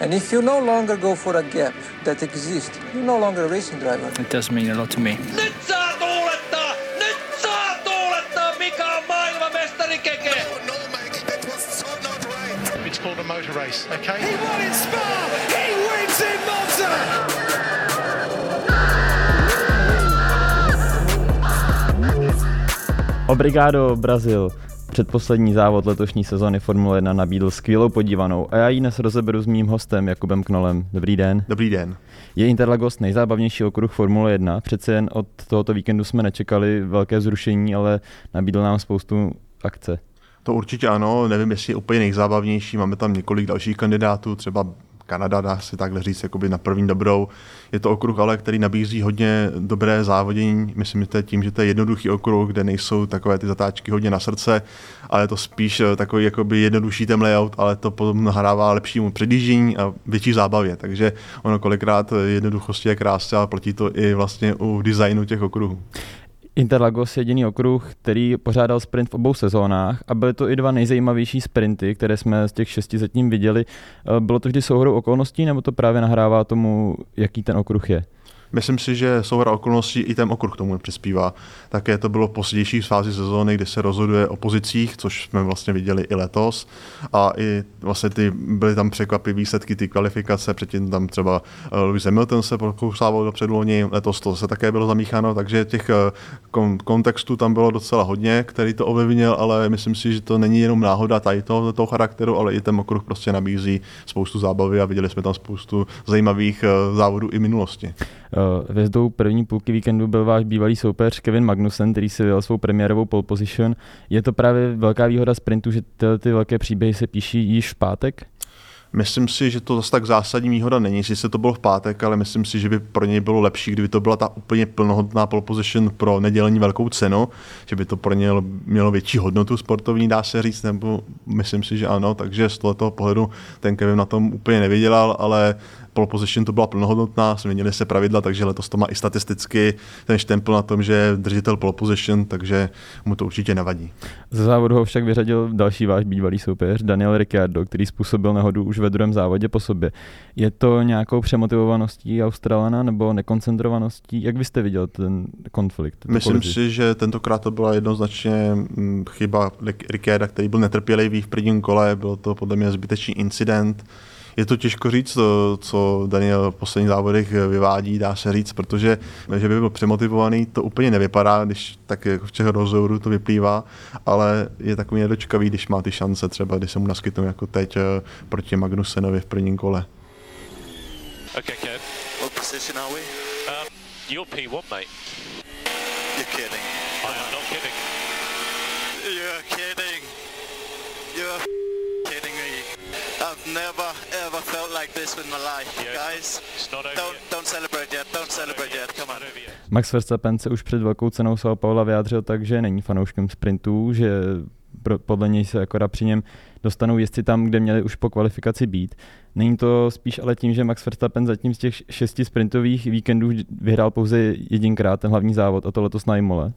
And if you no longer go for a gap that exists, you're no longer a racing driver. It does mean a lot to me. Nyt saa tuulettaa! Nyt saa tuulettaa! Mikä on maailmanmestari keke? It's called a motor race, okay? He won in Spa! He wins in Monza! Obrigado, Brazil. Předposlední závod letošní sezony Formule 1 nabídl skvělou podívanou a já ji dnes rozeberu s mým hostem Jakubem Knolem. Dobrý den. Dobrý den. Je Interlagos nejzábavnější okruh Formule 1. Přece jen od tohoto víkendu jsme nečekali velké zrušení, ale nabídl nám spoustu akce. To určitě ano, nevím, jestli je úplně nejzábavnější, máme tam několik dalších kandidátů, třeba Kanada, dá se takhle říct, jakoby na první dobrou. Je to okruh, ale který nabízí hodně dobré závodění. Myslím, že to je tím, že to je jednoduchý okruh, kde nejsou takové ty zatáčky hodně na srdce, ale je to spíš eh, takový jakoby jednodušší ten layout, ale to potom nahrává lepšímu předjíždění a větší zábavě. Takže ono kolikrát jednoduchosti je krásné, ale platí to i vlastně u designu těch okruhů. Interlagos je jediný okruh, který pořádal sprint v obou sezónách a byly to i dva nejzajímavější sprinty, které jsme z těch šesti zatím viděli. Eh, Bylo to vždy souhrou okolností, nebo to právě nahrává tomu, jaký ten okruh je? Myslím si, že souhra okolností i ten okruh tomu přispívá. Také to bylo v pozdější fázi sezóny, kdy se rozhoduje o pozicích, což jsme vlastně viděli i letos. A i vlastně ty, byly tam překvapivé výsledky ty kvalifikace, předtím tam třeba eh, Lewis Hamilton se pokusával do předloni, letos to se také bylo zamícháno, takže těch eh, kon- kontextů tam bylo docela hodně, který to ovlivnil, ale myslím si, že to není jenom náhoda tady toho, toho charakteru, ale i ten okruh prostě nabízí spoustu zábavy a viděli jsme tam spoustu zajímavých eh, závodů i minulosti. Eh, Hvězdou první půlky víkendu byl váš bývalý soupeř Kevin Magnussen, který si vyjel svou premiérovou pole position. Je to právě velká výhoda sprintu, že tyhle ty velké příběhy se píší již v pátek? Myslím si, že to zase tak zásadní výhoda není, jestli to bylo v pátek, ale myslím si, že by pro něj bylo lepší, kdyby to byla ta úplně plnohodnotná pole position pro nedělení velkou cenu, že by to pro něj mělo větší hodnotu sportovní, dá se říct, nebo myslím si, že ano, takže z tohoto pohledu ten Kevin na tom úplně nevydělal, ale pole position to byla plnohodnotná, změnily se pravidla, takže letos to má i statisticky ten štempel na tom, že je držitel pole position, takže mu to určitě nevadí. Ze závodu ho však vyřadil další váš bývalý soupeř, Daniel Ricciardo, který způsobil nehodu už ve druhém závodě po sobě. Je to nějakou přemotivovaností Australana nebo nekoncentrovaností? Jak byste viděl ten konflikt? Myslím kolizi? si, že tentokrát to byla jednoznačně mm, chyba Ricciarda, který byl netrpělivý v prvním kole, byl to podle mě zbytečný incident. Je to těžko říct, co- co Daniel v posledních závodech vyvádí, dá se říct, protože že by byl přemotivovaný, to úplně nevypadá, když tak jako v těch rozhovorů to vyplývá, ale je takový nedočkavý, když má ty šance, třeba když se mu naskytnou jako teď eh, proti Magnusenovi v prvním kole. Okay, Kev. What position are we? Um, you're P1, mate. You're kidding. I am not kidding. You're kidding. I've never ever felt like this in my life, Yeah. guys. Don't yet. don't celebrate yet. Don't celebrate yet. Come on. Max Verstappen se už před velkou cenou São Paula vyjádřil tak, že není fanouškem sprintů, že podle něj se akorát při něm dostanou jezdci tam, kde měli už po kvalifikaci být. Není to spíš ale tím, že Max Verstappen zatím z těch šesti sprintových víkendů vyhrál pouze jedinkrát ten hlavní závod, a to letos na Imole.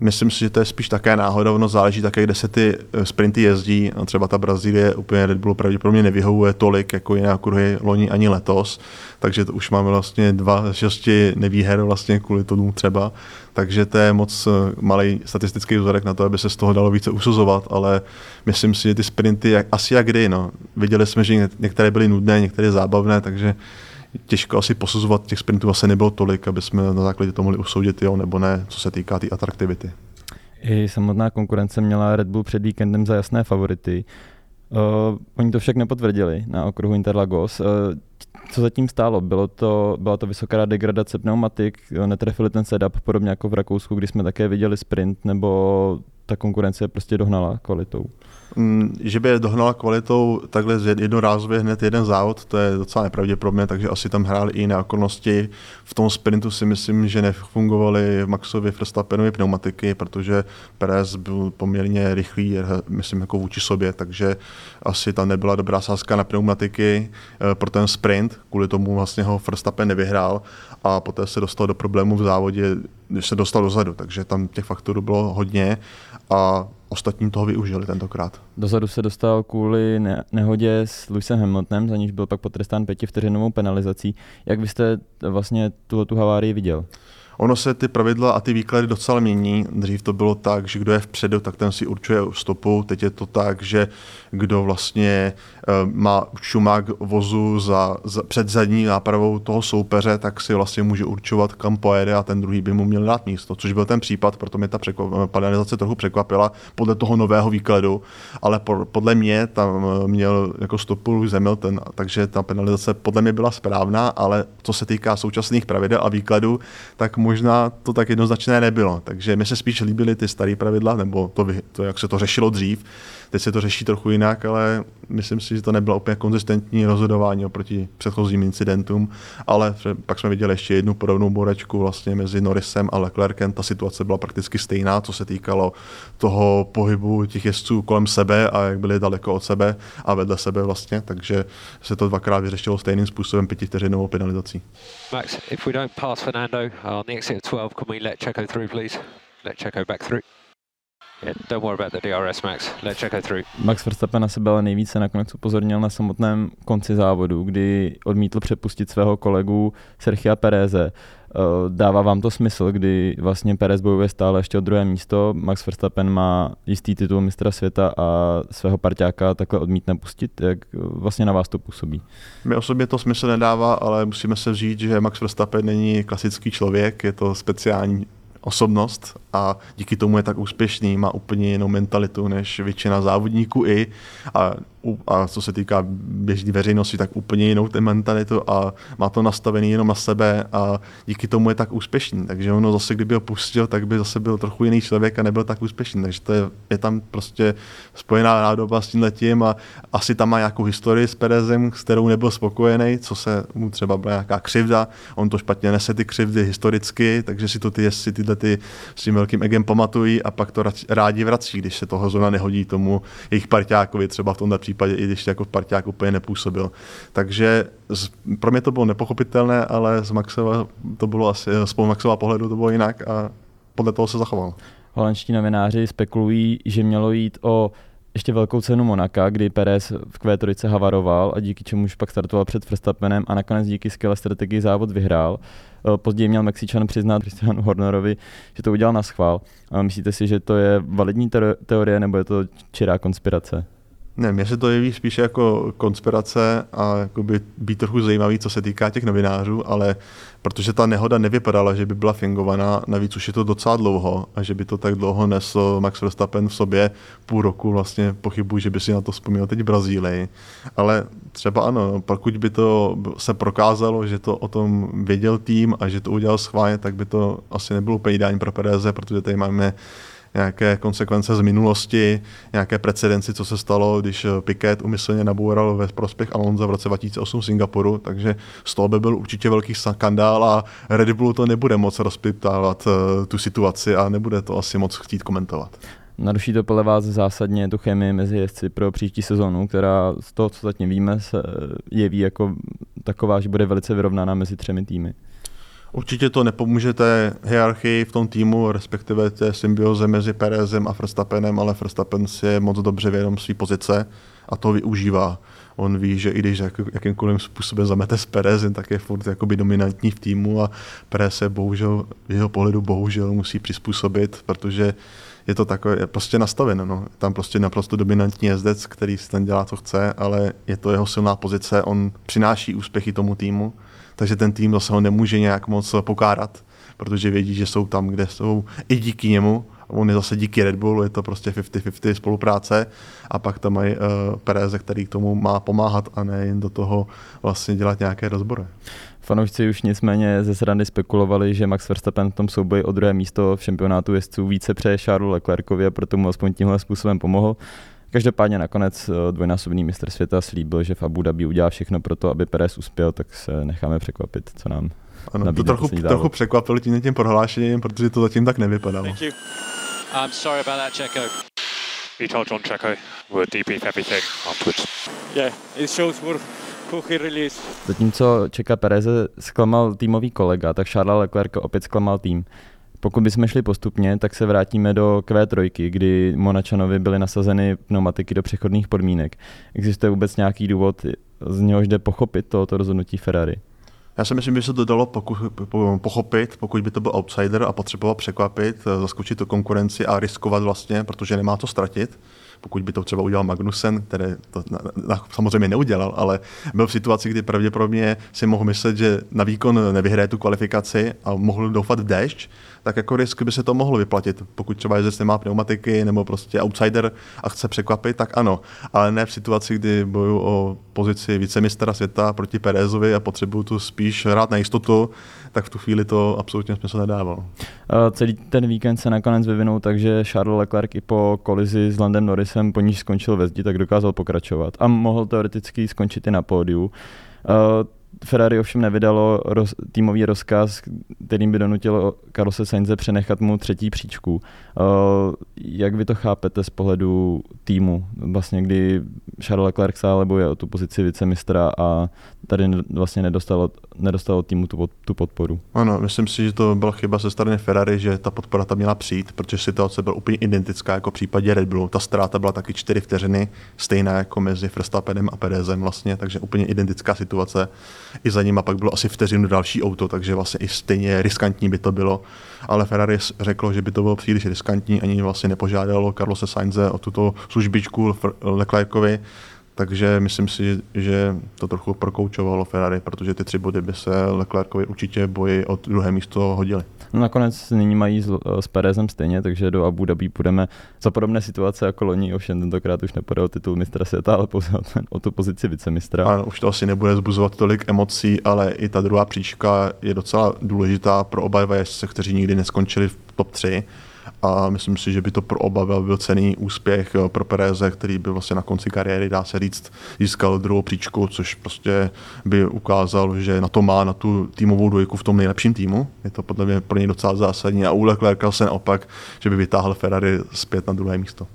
Myslím si, že to je spíš také náhoda, ono záleží také, kde se ty eh, sprinty jezdí. Třeba ta Brazílie úplně Red Bull pravděpodobně nevyhovuje tolik jako jiné okruhy loni ani letos, takže to už máme vlastně dva šesti nevýher vlastně kvůli tomu třeba. Takže to je moc eh, malý statistický vzorek na to, aby se z toho dalo více usuzovat, ale myslím si, že ty sprinty jak, asi jak kdy. No. Viděli jsme, že některé byly nudné, některé zábavné, takže těžko asi posuzovat těch sprintů asi nebylo tolik, aby jsme na základě toho mohli usoudit jo nebo ne, co se týká té tý atraktivity. I samotná konkurence měla Red Bull před víkendem za jasné favority. Uh, oni to však nepotvrdili na okruhu Interlagos. Uh, co zatím stálo? Bylo to, byla to vysoká degradace pneumatik, netrefili ten setup, podobně jako v Rakousku, kdy jsme také viděli sprint, nebo ta konkurence prostě dohnala kvalitou? Mm, že by je dohnala kvalitou takhle jednorázově hned jeden závod, to je docela nepravděpodobné, takže asi tam hráli i jiné okolnosti. V tom sprintu si myslím, že nefungovaly Maxovi Verstappenovi pneumatiky, protože Perez byl poměrně rychlý, myslím, jako vůči sobě, takže asi tam nebyla dobrá sázka na pneumatiky eh, pro ten sprint, kvůli tomu vlastně ho Verstappen nevyhrál a poté se dostal do problému v závodě, když se dostal dozadu, takže tam těch faktorů bylo hodně a ostatní toho využili tentokrát. Dozadu se dostal kvůli nehodě s Lewisem Hamiltonem, za níž byl pak potrestán pětivteřinovou penalizací. Jak byste vlastně tuhle tu havárii viděl? Ono se ty pravidla a ty výklady docela mění. Dřív to bylo tak, že kdo je vpředu, tak ten si určuje stopu. Teď je to tak, že kdo vlastně uh, má šumák vozu za, za, před zadní nápravou toho soupeře, tak si vlastně může určovat, kam pojede a ten druhý by mu měl dát místo. Což byl ten případ, proto mě ta penalizace trochu překvapila podle toho nového výkladu, ale po, podle mě tam eh, měl jako stopu Lewis Hamilton, takže ta penalizace podle mě byla správná, ale co se týká současných pravidel a výkladů, tak možná to tak jednoznačné nebylo. Takže mi se spíš líbily ty staré pravidla, nebo to, to, jak se to řešilo dřív. Teď se to řeší trochu jinak, ale myslím si, že to nebylo úplně konzistentní rozhodování oproti předchozím incidentům, ale pak jsme viděli ještě jednu podobnou borečku vlastně mezi Norrisem a Leclercem. Ta situace byla prakticky stejná, co se týkalo toho pohybu těch jezdců kolem sebe a jak byli daleko od sebe a vedle sebe vlastně, takže se to dvakrát vyřešilo stejným způsobem pětivteřinovou penalizací. Max, if we don't pass Fernando on the exit of 12, can we let Checo through, please? Let Checo back through. Yeah, don't worry about the DRS, Max. Let's check it through. Max Verstappen na sebe ale nejvíce nakonec upozornil na samotném konci závodu, kdy odmítl přepustit svého kolegu Sergio Pereze. Eh, dává vám to smysl, kdy vlastně Perez bojuje stále ještě o druhé místo, Max Verstappen má jistý titul mistra světa a svého parťáka takhle odmítne pustit, jak vlastně na vás to působí? Mi osobně to smysl nedává, ale musíme se říct, že Max Verstappen není klasický člověk, je to speciální osobnost a díky tomu je tak úspěšný, má úplně jinou mentalitu než většina závodníků i a a co se týká běžné veřejnosti, tak úplně jinou ten mentalitu a má to nastavený jenom na sebe a díky tomu je tak úspěšný. Takže ono zase, kdyby ho pustil, tak by zase byl trochu jiný člověk a nebyl tak úspěšný. Takže to je, je tam prostě spojená nádoba s tím letím a asi tam má nějakou historii s Perezem, s kterou nebyl spokojený, co se mu třeba byla nějaká křivda. On to špatně nese ty křivdy historicky, takže si to ty jestli tyhle ty s tím velkým egem pamatují a pak to rádi vrací, když se toho zóna nehodí tomu jejich parťákovi třeba v tomhle případě i když jako parťák úplně nepůsobil. Takže z, pro mě to bylo nepochopitelné, ale z Maxova to bylo asi, z Maxova pohledu to bylo jinak a podle toho se zachoval. Holandští novináři spekulují, že mělo jít o ještě velkou cenu Monaka, kdy Perez v Q3 havaroval a díky čemu už pak startoval před Verstappenem a nakonec díky skvělé strategii závod vyhrál. Eh, později měl Mexičan přiznat Christianu Hornerovi, že to udělal na schvál. A myslíte si, že to je validní teorie nebo je to čirá konspirace? Ne, mně se to jeví spíše jako konspirace a jakoby být trochu zajímavý, co se týká těch novinářů, ale protože ta nehoda nevypadala, že by byla fingovaná, navíc už je to docela dlouho a že by to tak dlouho nesl Max Verstappen v sobě půl roku, vlastně pochybuji, že by si na to vzpomněl teď Brazílii. Ale třeba ano, pokud by to se prokázalo, že to o tom věděl tým a že to udělal schválně, tak by to asi nebylo ideální pro Pereze, protože tady máme nějaké konsekvence z minulosti, nějaké precedenci, co se stalo, když Piquet umyslně naboural ve prospěch Alonso v roce 2008 v Singapuru, takže z toho by byl určitě velký skandál a Red Bull to nebude moc rozpiptávat eh, tu situaci a nebude to asi moc chtít komentovat. Naruší to podle vás zásadně tu chemii mezi jezdci pro příští sezonu, která z toho, co zatím víme, se jeví jako taková, že bude velice vyrovnaná mezi třemi týmy. Určitě to nepomůže té hierarchii v tom týmu, respektive té symbioze mezi Perezem a Verstappenem, ale Verstappen si je moc dobře vědom své pozice a to využívá. On ví, že i když jak, jakýmkoliv způsobem zamete s Perezem, tak je furt jakoby dominantní v týmu a Perez se bohužel, v jeho pohledu bohužel musí přizpůsobit, protože je to takové, je prostě nastaveno. No. Tam prostě naprosto dominantní jezdec, který si tam dělá, co chce, ale je to jeho silná pozice, on přináší úspěchy tomu týmu takže ten tým zase ho nemůže nějak moc pokárat, protože vědí, že jsou tam, kde jsou i díky němu. On je zase díky Red Bullu, je to prostě 50-50 spolupráce a pak tam mají uh, Pereze, který k tomu má pomáhat a ne jen do toho vlastně dělat nějaké rozbory. Fanoušci už nicméně ze srandy spekulovali, že Max Verstappen v tom souboji o druhé místo v šampionátu jezdců více přeje Charlesu Leclercovi a proto mu aspoň tímhle způsobem pomohl. Každopádně nakonec eh, dvojnásobný mistr světa slíbil, že v Abu Dhabi udělá všechno pro to, aby Perez uspěl, tak se necháme překvapit, co nám ano, to trochu, trochu překvapilo tím, tím prohlášením, protože to zatím tak nevypadalo. Thank you. I'm sorry about that, Checo. We told John Checo we'll debrief everything afterwards. Yeah, it shows who, who he really is. Zatímco Čeka Pereze zklamal týmový kolega, tak Charles Leclerc opět zklamal tým. Pokud bychom šli postupně, tak se vrátíme do Q3, kdy Monačanovi byly nasazeny pneumatiky do přechodných podmínek. Existuje vůbec nějaký důvod, z něhož jde pochopit tohoto rozhodnutí Ferrari? Já si myslím, že se to dalo pochopit, pokud by to byl outsider a potřeboval překvapit, eh, zaskočit tu konkurenci a riskovat vlastně, protože nemá to ztratit pokud by to třeba udělal Magnussen, který to na, na, samozřejmě neudělal, ale byl v situaci, kdy pravděpodobně si mohl myslet, že na výkon nevyhraje tu kvalifikaci a mohl doufat v déšť, tak jako risk by se to mohlo vyplatit. Pokud třeba jezdec nemá pneumatiky nebo prostě outsider a chce překvapit, tak ano. Ale ne v situaci, kdy bojuju o pozici vicemistra světa proti Perezovi a potřebuju tu spíš hrát na jistotu, tak v tu chvíli to absolutně smysl nedávalo. Celý ten víkend se nakonec vyvinul tak, že Charles Leclerc i po kolizi s Landem Norrisem, po níž skončil ve zdi, tak dokázal pokračovat a mohl teoreticky skončit i na pódiu. Ferrari ovšem nevydalo roz, týmový rozkaz, kterým by donutilo Carlose Sainze přenechat mu třetí příčku. Uh, jak vy to chápete z pohledu týmu, vlastně kdy Charles Leclerc stále bojuje o tu pozici vicemistra a tady vlastně nedostalo, nedostalo týmu tu, tu podporu? Ano, myslím si, že to byla chyba ze strany Ferrari, že ta podpora tam měla přijít, protože situace byla úplně identická jako v případě Red Bullu. Ta ztráta byla taky čtyři vteřiny, stejná jako mezi Verstappenem a Perezem vlastně, takže úplně identická situace. I za ním a pak bylo asi vteřinu další auto, takže vlastně i stejně riskantní by to bylo. Ale Ferrari řeklo, že by to bylo příliš riskantní, ani vlastně nepožádalo Carlose Sainze o tuto službičku Leclercovi, takže myslím si, že to trochu prokoučovalo Ferrari, protože ty tři body by se Leclercovi určitě boji od druhé místo hodili. No nakonec nyní mají s, s Perezem stejně, takže do Abu Dhabi půjdeme za podobné situace jako loni, ovšem tentokrát už nepůjde o titul mistra světa, ale pouze o, ten, o tu pozici vicemistra. Ano, už to asi nebude zbuzovat tolik emocí, ale i ta druhá příčka je docela důležitá pro oba jezdce, kteří nikdy neskončili v top 3 a myslím si, že by to pro oba byl cený úspěch eh, pro Pereze, který by vlastně na konci kariéry, dá se říct, získal druhou příčku, což prostě by ukázal, že na to má, na tu týmovou dvojku v tom nejlepším týmu. Je to podle mě pro něj docela zásadní a u Leclerca se naopak, že by vytáhl Ferrari zpět na druhé místo.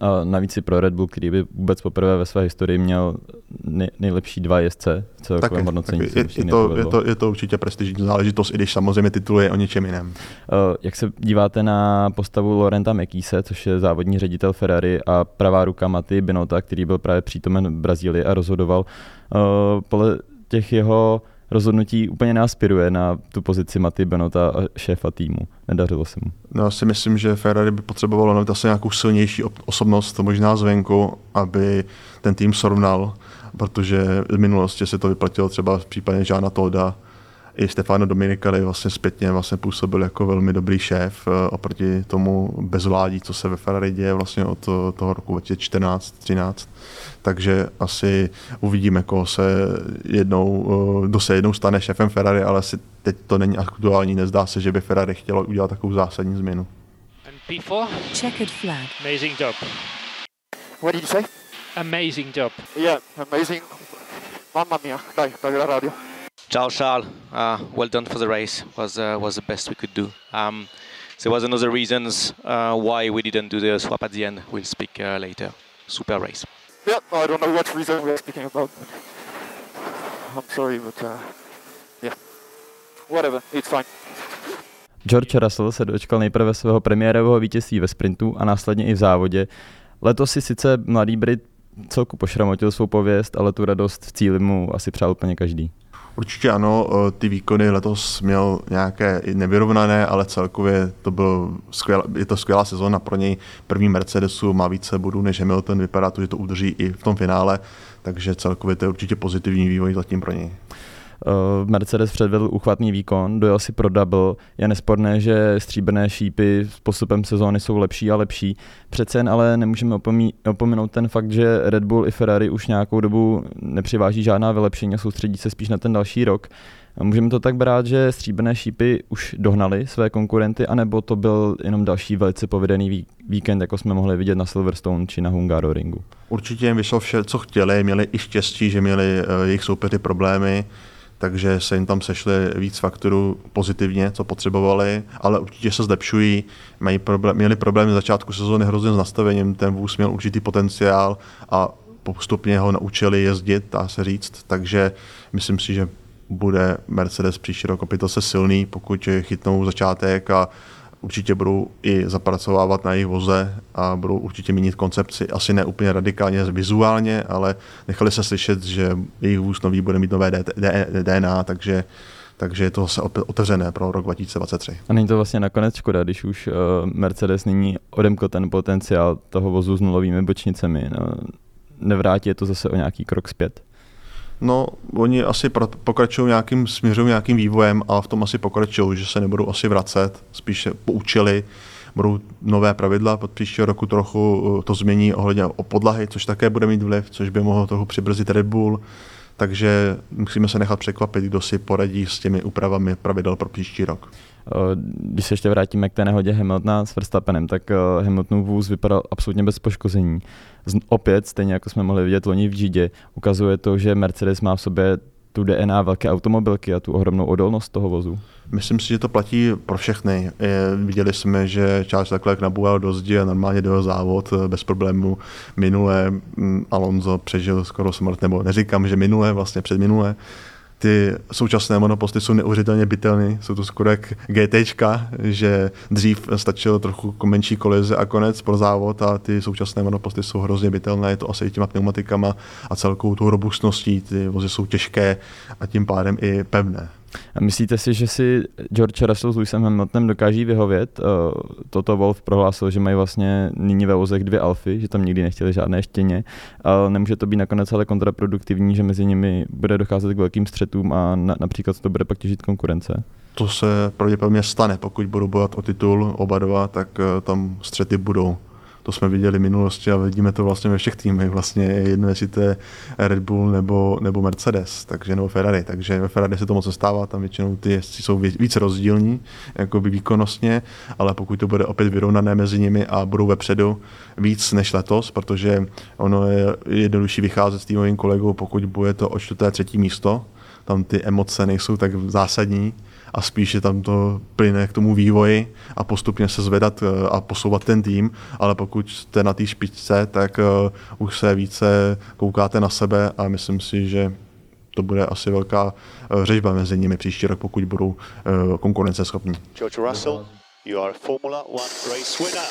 A navíc i pro Red Bull, který by vůbec poprvé ve své historii měl nej, nejlepší dva jezdce v celkovém hodnocení. je, je, to, je, to, je to určitě prestižní záležitost, i když samozřejmě titul je o něčem jiném. Uh, jak se díváte na postavu Lorenta Mekise, což je závodní ředitel Ferrari a pravá ruka Maty Binota, který byl právě přítomen v Brazílii a rozhodoval uh, podle těch jeho rozhodnutí úplně neaspiruje na tu pozici Maty Benota a šéfa týmu. Nedařilo se mu. No, já si myslím, že Ferrari by potřebovalo nawet asi nějakou silnější osobnost, možná zvenku, aby ten tým srovnal, protože v minulosti se to vyplatilo třeba v případě Žána Toda, i Stefano Dominikali vlastně zpětně vlastně působil jako velmi dobrý šéf eh, oproti tomu bezvládí, co se ve Ferrari děje vlastně od toho roku 2014-13. Takže asi uvidíme, koho se jednou, eh, kdo se jednou stane šéfem Ferrari, ale asi teď to není aktuální, nezdá se, že by Ferrari chtělo udělat takovou zásadní změnu. And P4? Checkered flag. Amazing job. What did you say? Amazing job. Yeah, amazing. Mamma mia, dai, dai la radio. Ciao Charles, uh, well done for the race. Was uh, was the best we could do. Um, there was another reasons uh, why we didn't do the swap at the end. We'll speak uh, later. Super race. Yeah, I don't know what reason we're speaking about. I'm sorry, but uh, yeah, whatever, it's fine. George Russell se dočkal nejprve svého premiérového vítězství ve sprintu a následně i v závodě. Letos si sice mladý Brit celku pošramotil svou pověst, ale tu radost v cíli mu asi přál úplně každý. Určitě ano, eh, ty výkony letos měl nějaké nevyrovnané, ale celkově to byl skvěl, je to skvělá sezóna pro něj. První Mercedesu má více bodů než Hamilton, vypadá to, že to udrží i v tom finále, takže celkově to je určitě pozitivní vývoj zatím pro něj. Uh, Mercedes předvedl uchvatný výkon, dojel si pro double. Je nesporné, že stříbrné šípy s postupem sezóny jsou lepší a lepší. Přece jen ale nemůžeme opomí- ten fakt, že Red Bull i Ferrari už nějakou dobu nepřiváží žádná vylepšení a soustředí se spíš na ten další rok. Můžeme to tak brát, že stříbrné šípy už dohnali své konkurenty, anebo to byl jenom další velice povedený víkend, jako jsme mohli vidět na Silverstone či na Hungaroringu? Určitě jim vyšlo vše, co chtěli, měli i štěstí, že měli uh, jejich soupeři problémy, takže se jim tam sešly víc faktorů pozitivně, co potřebovali, ale určitě se zlepšují. Mají problém, měli problém z začátku sezóny hrozně s nastavením, ten vůz měl určitý potenciál a postupně ho naučili jezdit, dá se říct, takže myslím si, že bude Mercedes příští rok opět se silný, pokud chytnou začátek a určitě budou i zapracovávat na jejich voze a budou určitě měnit koncepci. Asi ne úplně radikálně vizuálně, ale nechali se slyšet, že jejich vůz nový bude mít nové DNA, takže takže je to zase otevřené pro rok 2023. A není to vlastně nakonec škoda, když už uh, Mercedes nyní odemkl ten potenciál toho vozu s nulovými bočnicemi. No, nevrátí je to zase o nějaký krok zpět? No, oni asi pokračují nějakým, směřují nějakým vývojem a v tom asi pokračují, že se nebudou asi vracet, spíše poučili, budou nové pravidla, pod příštího roku trochu eh, to změní ohledně o podlahy, což také bude mít vliv, což by mohlo trochu přibrzdit Red Bull, takže musíme se nechat překvapit, kdo si poradí s těmi úpravami pravidel pro příští rok. Eh, když se ještě vrátíme k té nehodě Hamiltona s Verstappenem, tak eh, Hamiltonův vůz vypadal absolutně bez poškození. Opět, stejně jako jsme mohli vidět loni v Gidě, ukazuje to, že Mercedes má v sobě tu DNA velké automobilky a tu ohromnou odolnost toho vozu. Myslím si, že to platí pro všechny. Viděli jsme, že Charles Leclerc naboural do zdi a normálně dojel závod eh, bez problému. Minule mm, Alonso přežil skoro smrt, nebo neříkám, že minule, vlastně před minule ty současné monoposty jsou neuvěřitelně bytelné, jsou to skoro jak GT, že dřív stačilo trochu menší kolize a konec pro závod a ty současné monoposty jsou hrozně bytelné, je to asi těma pneumatikama a celkou tou robustností, ty vozy jsou těžké a tím pádem i pevné. Myslíte si, že si George Russell s Lewisem Hamiltonem dokáží vyhovět? Eh, toto Wolf prohlásil, že mají vlastně nyní ve vozech dvě alfy, že tam nikdy nechtěli žádné štěně, ale nemůže to být nakonec ale kontraproduktivní, že mezi nimi bude docházet k velkým střetům a na, například to bude pak těžit konkurence? To se pravděpodobně stane, pokud budou bojovat o titul oba dva, tak eh, tam střety budou. To jsme viděli v minulosti a vidíme to vlastně ve všech týmech. Vlastně je jedno, jestli to je Red Bull nebo, nebo Mercedes, takže nebo Ferrari. Takže ve Ferrari se to moc nestává, tam většinou ty jezdci jsou více rozdílní, jako by výkonnostně, ale pokud to bude opět vyrovnané mezi nimi a budou vepředu víc než letos, protože ono je jednodušší vycházet s týmovým kolegou, pokud bude to o čtvrté, třetí místo, tam ty emoce nejsou tak zásadní, a spíše tam to plyne k tomu vývoji a postupně se zvedat eh, a posouvat ten tým, ale pokud jste na té špičce, tak eh, už se více koukáte na sebe a myslím si, že to bude asi velká eh, řežba mezi nimi příští rok, pokud budou konkurenceschopní. George Russell, you are Formula One race winner.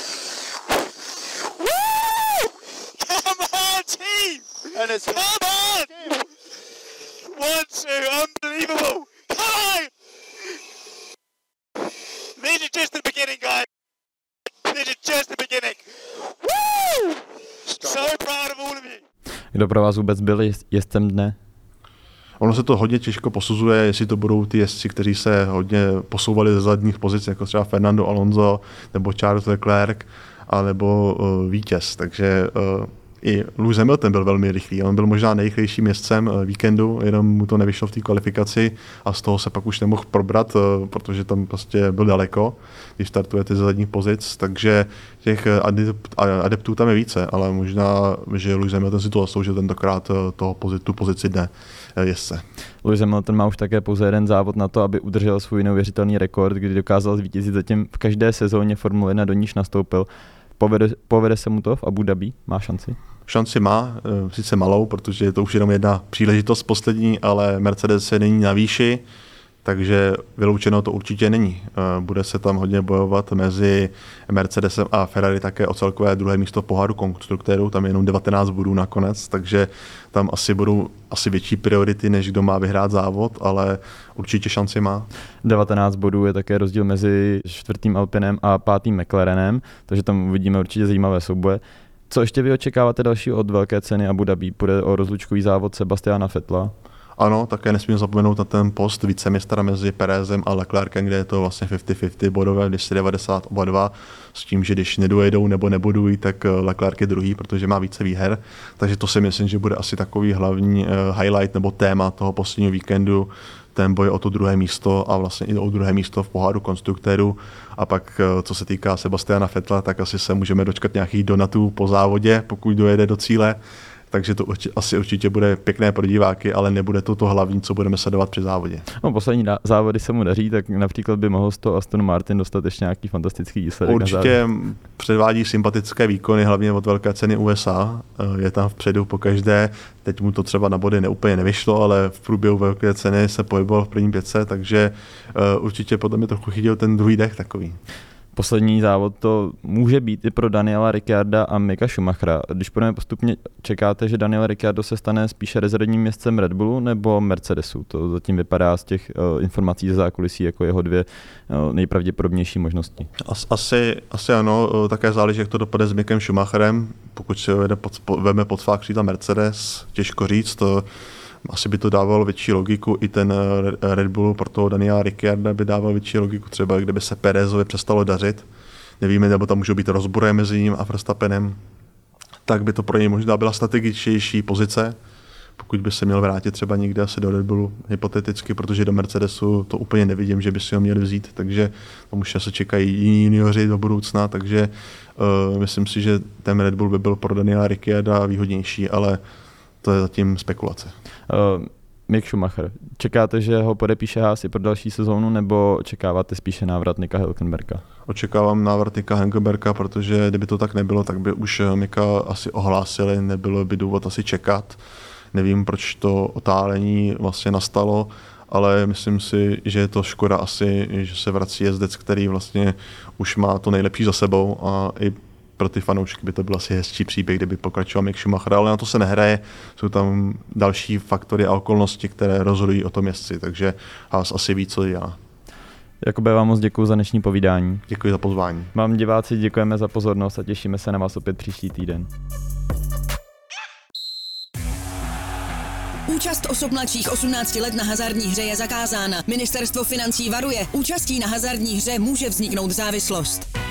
Come on, team! And it's come on! One, two, unbelievable! On! This is just the beginning, guys. This is just the beginning. Woo! So proud of all of you. Kdo pro vás vůbec byl jezdcem dne? Ono se to hodně těžko posuzuje, jestli to budou ty jezdci, kteří se hodně posouvali ze zadních pozic, jako třeba Fernando Alonso nebo Charles Leclerc, alebo uh, vítěz. Takže uh, i Lewis Hamilton byl velmi rychlý. On byl možná nejrychlejším jezdcem eh, víkendu, jenom mu to nevyšlo v té kvalifikaci a z toho se pak už nemohl probrat, eh, protože tam prostě byl daleko, když startujete ze zadních pozic, takže těch eh, adeptů tam je více, ale možná, že Lewis Hamilton si to zasloužil tentokrát toho pozici, tu pozici dne jezdce. Lewis Hamilton má už také pouze jeden závod na to, aby udržel svůj neuvěřitelný rekord, kdy dokázal zvítězit zatím v každé sezóně Formule 1, do níž nastoupil. Povede, povede se mu to v Abu Dhabi? Má šanci? Šanci má, eh, sice malou, protože je to už jenom jedna příležitost poslední, ale Mercedes se není na výši, takže vyloučeno to určitě není. Eh, bude se tam hodně bojovat mezi Mercedesem a Ferrari také o celkové druhé místo poháru konstruktérů, tam je jenom 19 bodů nakonec, takže tam asi budou asi větší priority, než kdo má vyhrát závod, ale určitě šanci má. 19 bodů je také rozdíl mezi čtvrtým Alpinem a pátým McLarenem, takže tam uvidíme určitě zajímavé souboje. Co ještě vy očekáváte další od velké ceny Abu Dhabi? Půjde o rozlučkový závod Sebastiana Fetla? Ano, také nesmím zapomenout na ten post vicemistra mezi Perezem a Leclercem, kde je to vlastně 50-50 bodové, když si 90 oba dva, s tím, že když nedojedou nebo nebudují, tak eh, Leclerc je druhý, protože má více výher. Takže to si myslím, že bude asi takový hlavní uh, highlight nebo téma toho posledního víkendu, ten boj o to druhé místo a vlastně i o druhé místo v poháru konstruktérů. A pak, eh, co se týká Sebastiana Fetla, tak asi se můžeme dočkat nějakých donatů po závodě, pokud dojede do cíle takže to urči, asi určitě bude pěkné pro diváky, ale nebude to to hlavní, co budeme sledovat při závodě. No, poslední závody se mu daří, tak například by mohl z toho Aston Martin dostat ještě nějaký fantastický výsledek. Určitě předvádí sympatické výkony, hlavně od velké ceny USA. Eh, je tam vpředu po každé. Teď mu to třeba na body neúplně nevyšlo, ale v průběhu velké ceny se pohyboval v první pětce, takže eh, určitě podle mě trochu chytil ten druhý dech takový poslední závod to může být i pro Daniela Ricciarda a Mika Schumachera. Když půjdeme postupně, čekáte, že Daniel Ricciardo se stane spíše rezervním městcem Red Bullu nebo Mercedesu? To zatím vypadá z těch uh, informací ze zákulisí jako jeho dvě uh, nejpravděpodobnější možnosti. As, asi, asi ano, uh, také záleží, jak to dopadne s Mikem Schumacherem. Pokud se vede pod, po, veme pod svá křídla Mercedes, těžko říct, to asi by to dávalo větší logiku, i ten eh, Red Bull pro toho Daniela Ricciarda by dával větší logiku, třeba kdyby se Perezovi přestalo dařit, nevíme, nebo tam můžou být rozbory mezi ním a Verstappenem, tak by to pro něj možná byla strategičtější pozice, pokud by se měl vrátit třeba někde asi do Red Bullu, hypoteticky, protože do Mercedesu to úplně nevidím, že by si ho měli vzít, takže tam už se čekají jiní junioři do budoucna, takže uh, myslím si, že ten Red Bull by byl pro Daniela Ricciarda výhodnější, ale to je zatím spekulace. Uh, Mick Schumacher. Čekáte, že ho podepíše Haas i pro další sezónu, nebo očekáváte spíše návrat Nika Hülkenberga? Očekávám návrat Nika Hülkenberga, protože kdyby to tak nebylo, tak by už Mika asi ohlásili, nebylo by důvod asi čekat. Nevím, proč to otálení vlastně nastalo, ale myslím si, že je to škoda asi, že se vrací jezdec, který vlastně už má to nejlepší za sebou a i pro ty fanoušky by to byl asi hezčí příběh, kdyby pokračoval Mick Schumacher, ale na to se nehraje, jsou tam další faktory a okolnosti, které rozhodují o tom jezdci, takže Haas asi ví, co dělá. Jakube, vám moc děkuji za dnešní povídání. Děkuji za pozvání. Vám diváci děkujeme za pozornost a těšíme se na vás opět příští týden. Účast osob mladších 18 let na hazardní hře je zakázána. Ministerstvo financí varuje, účastí na hazardní hře může vzniknout závislost.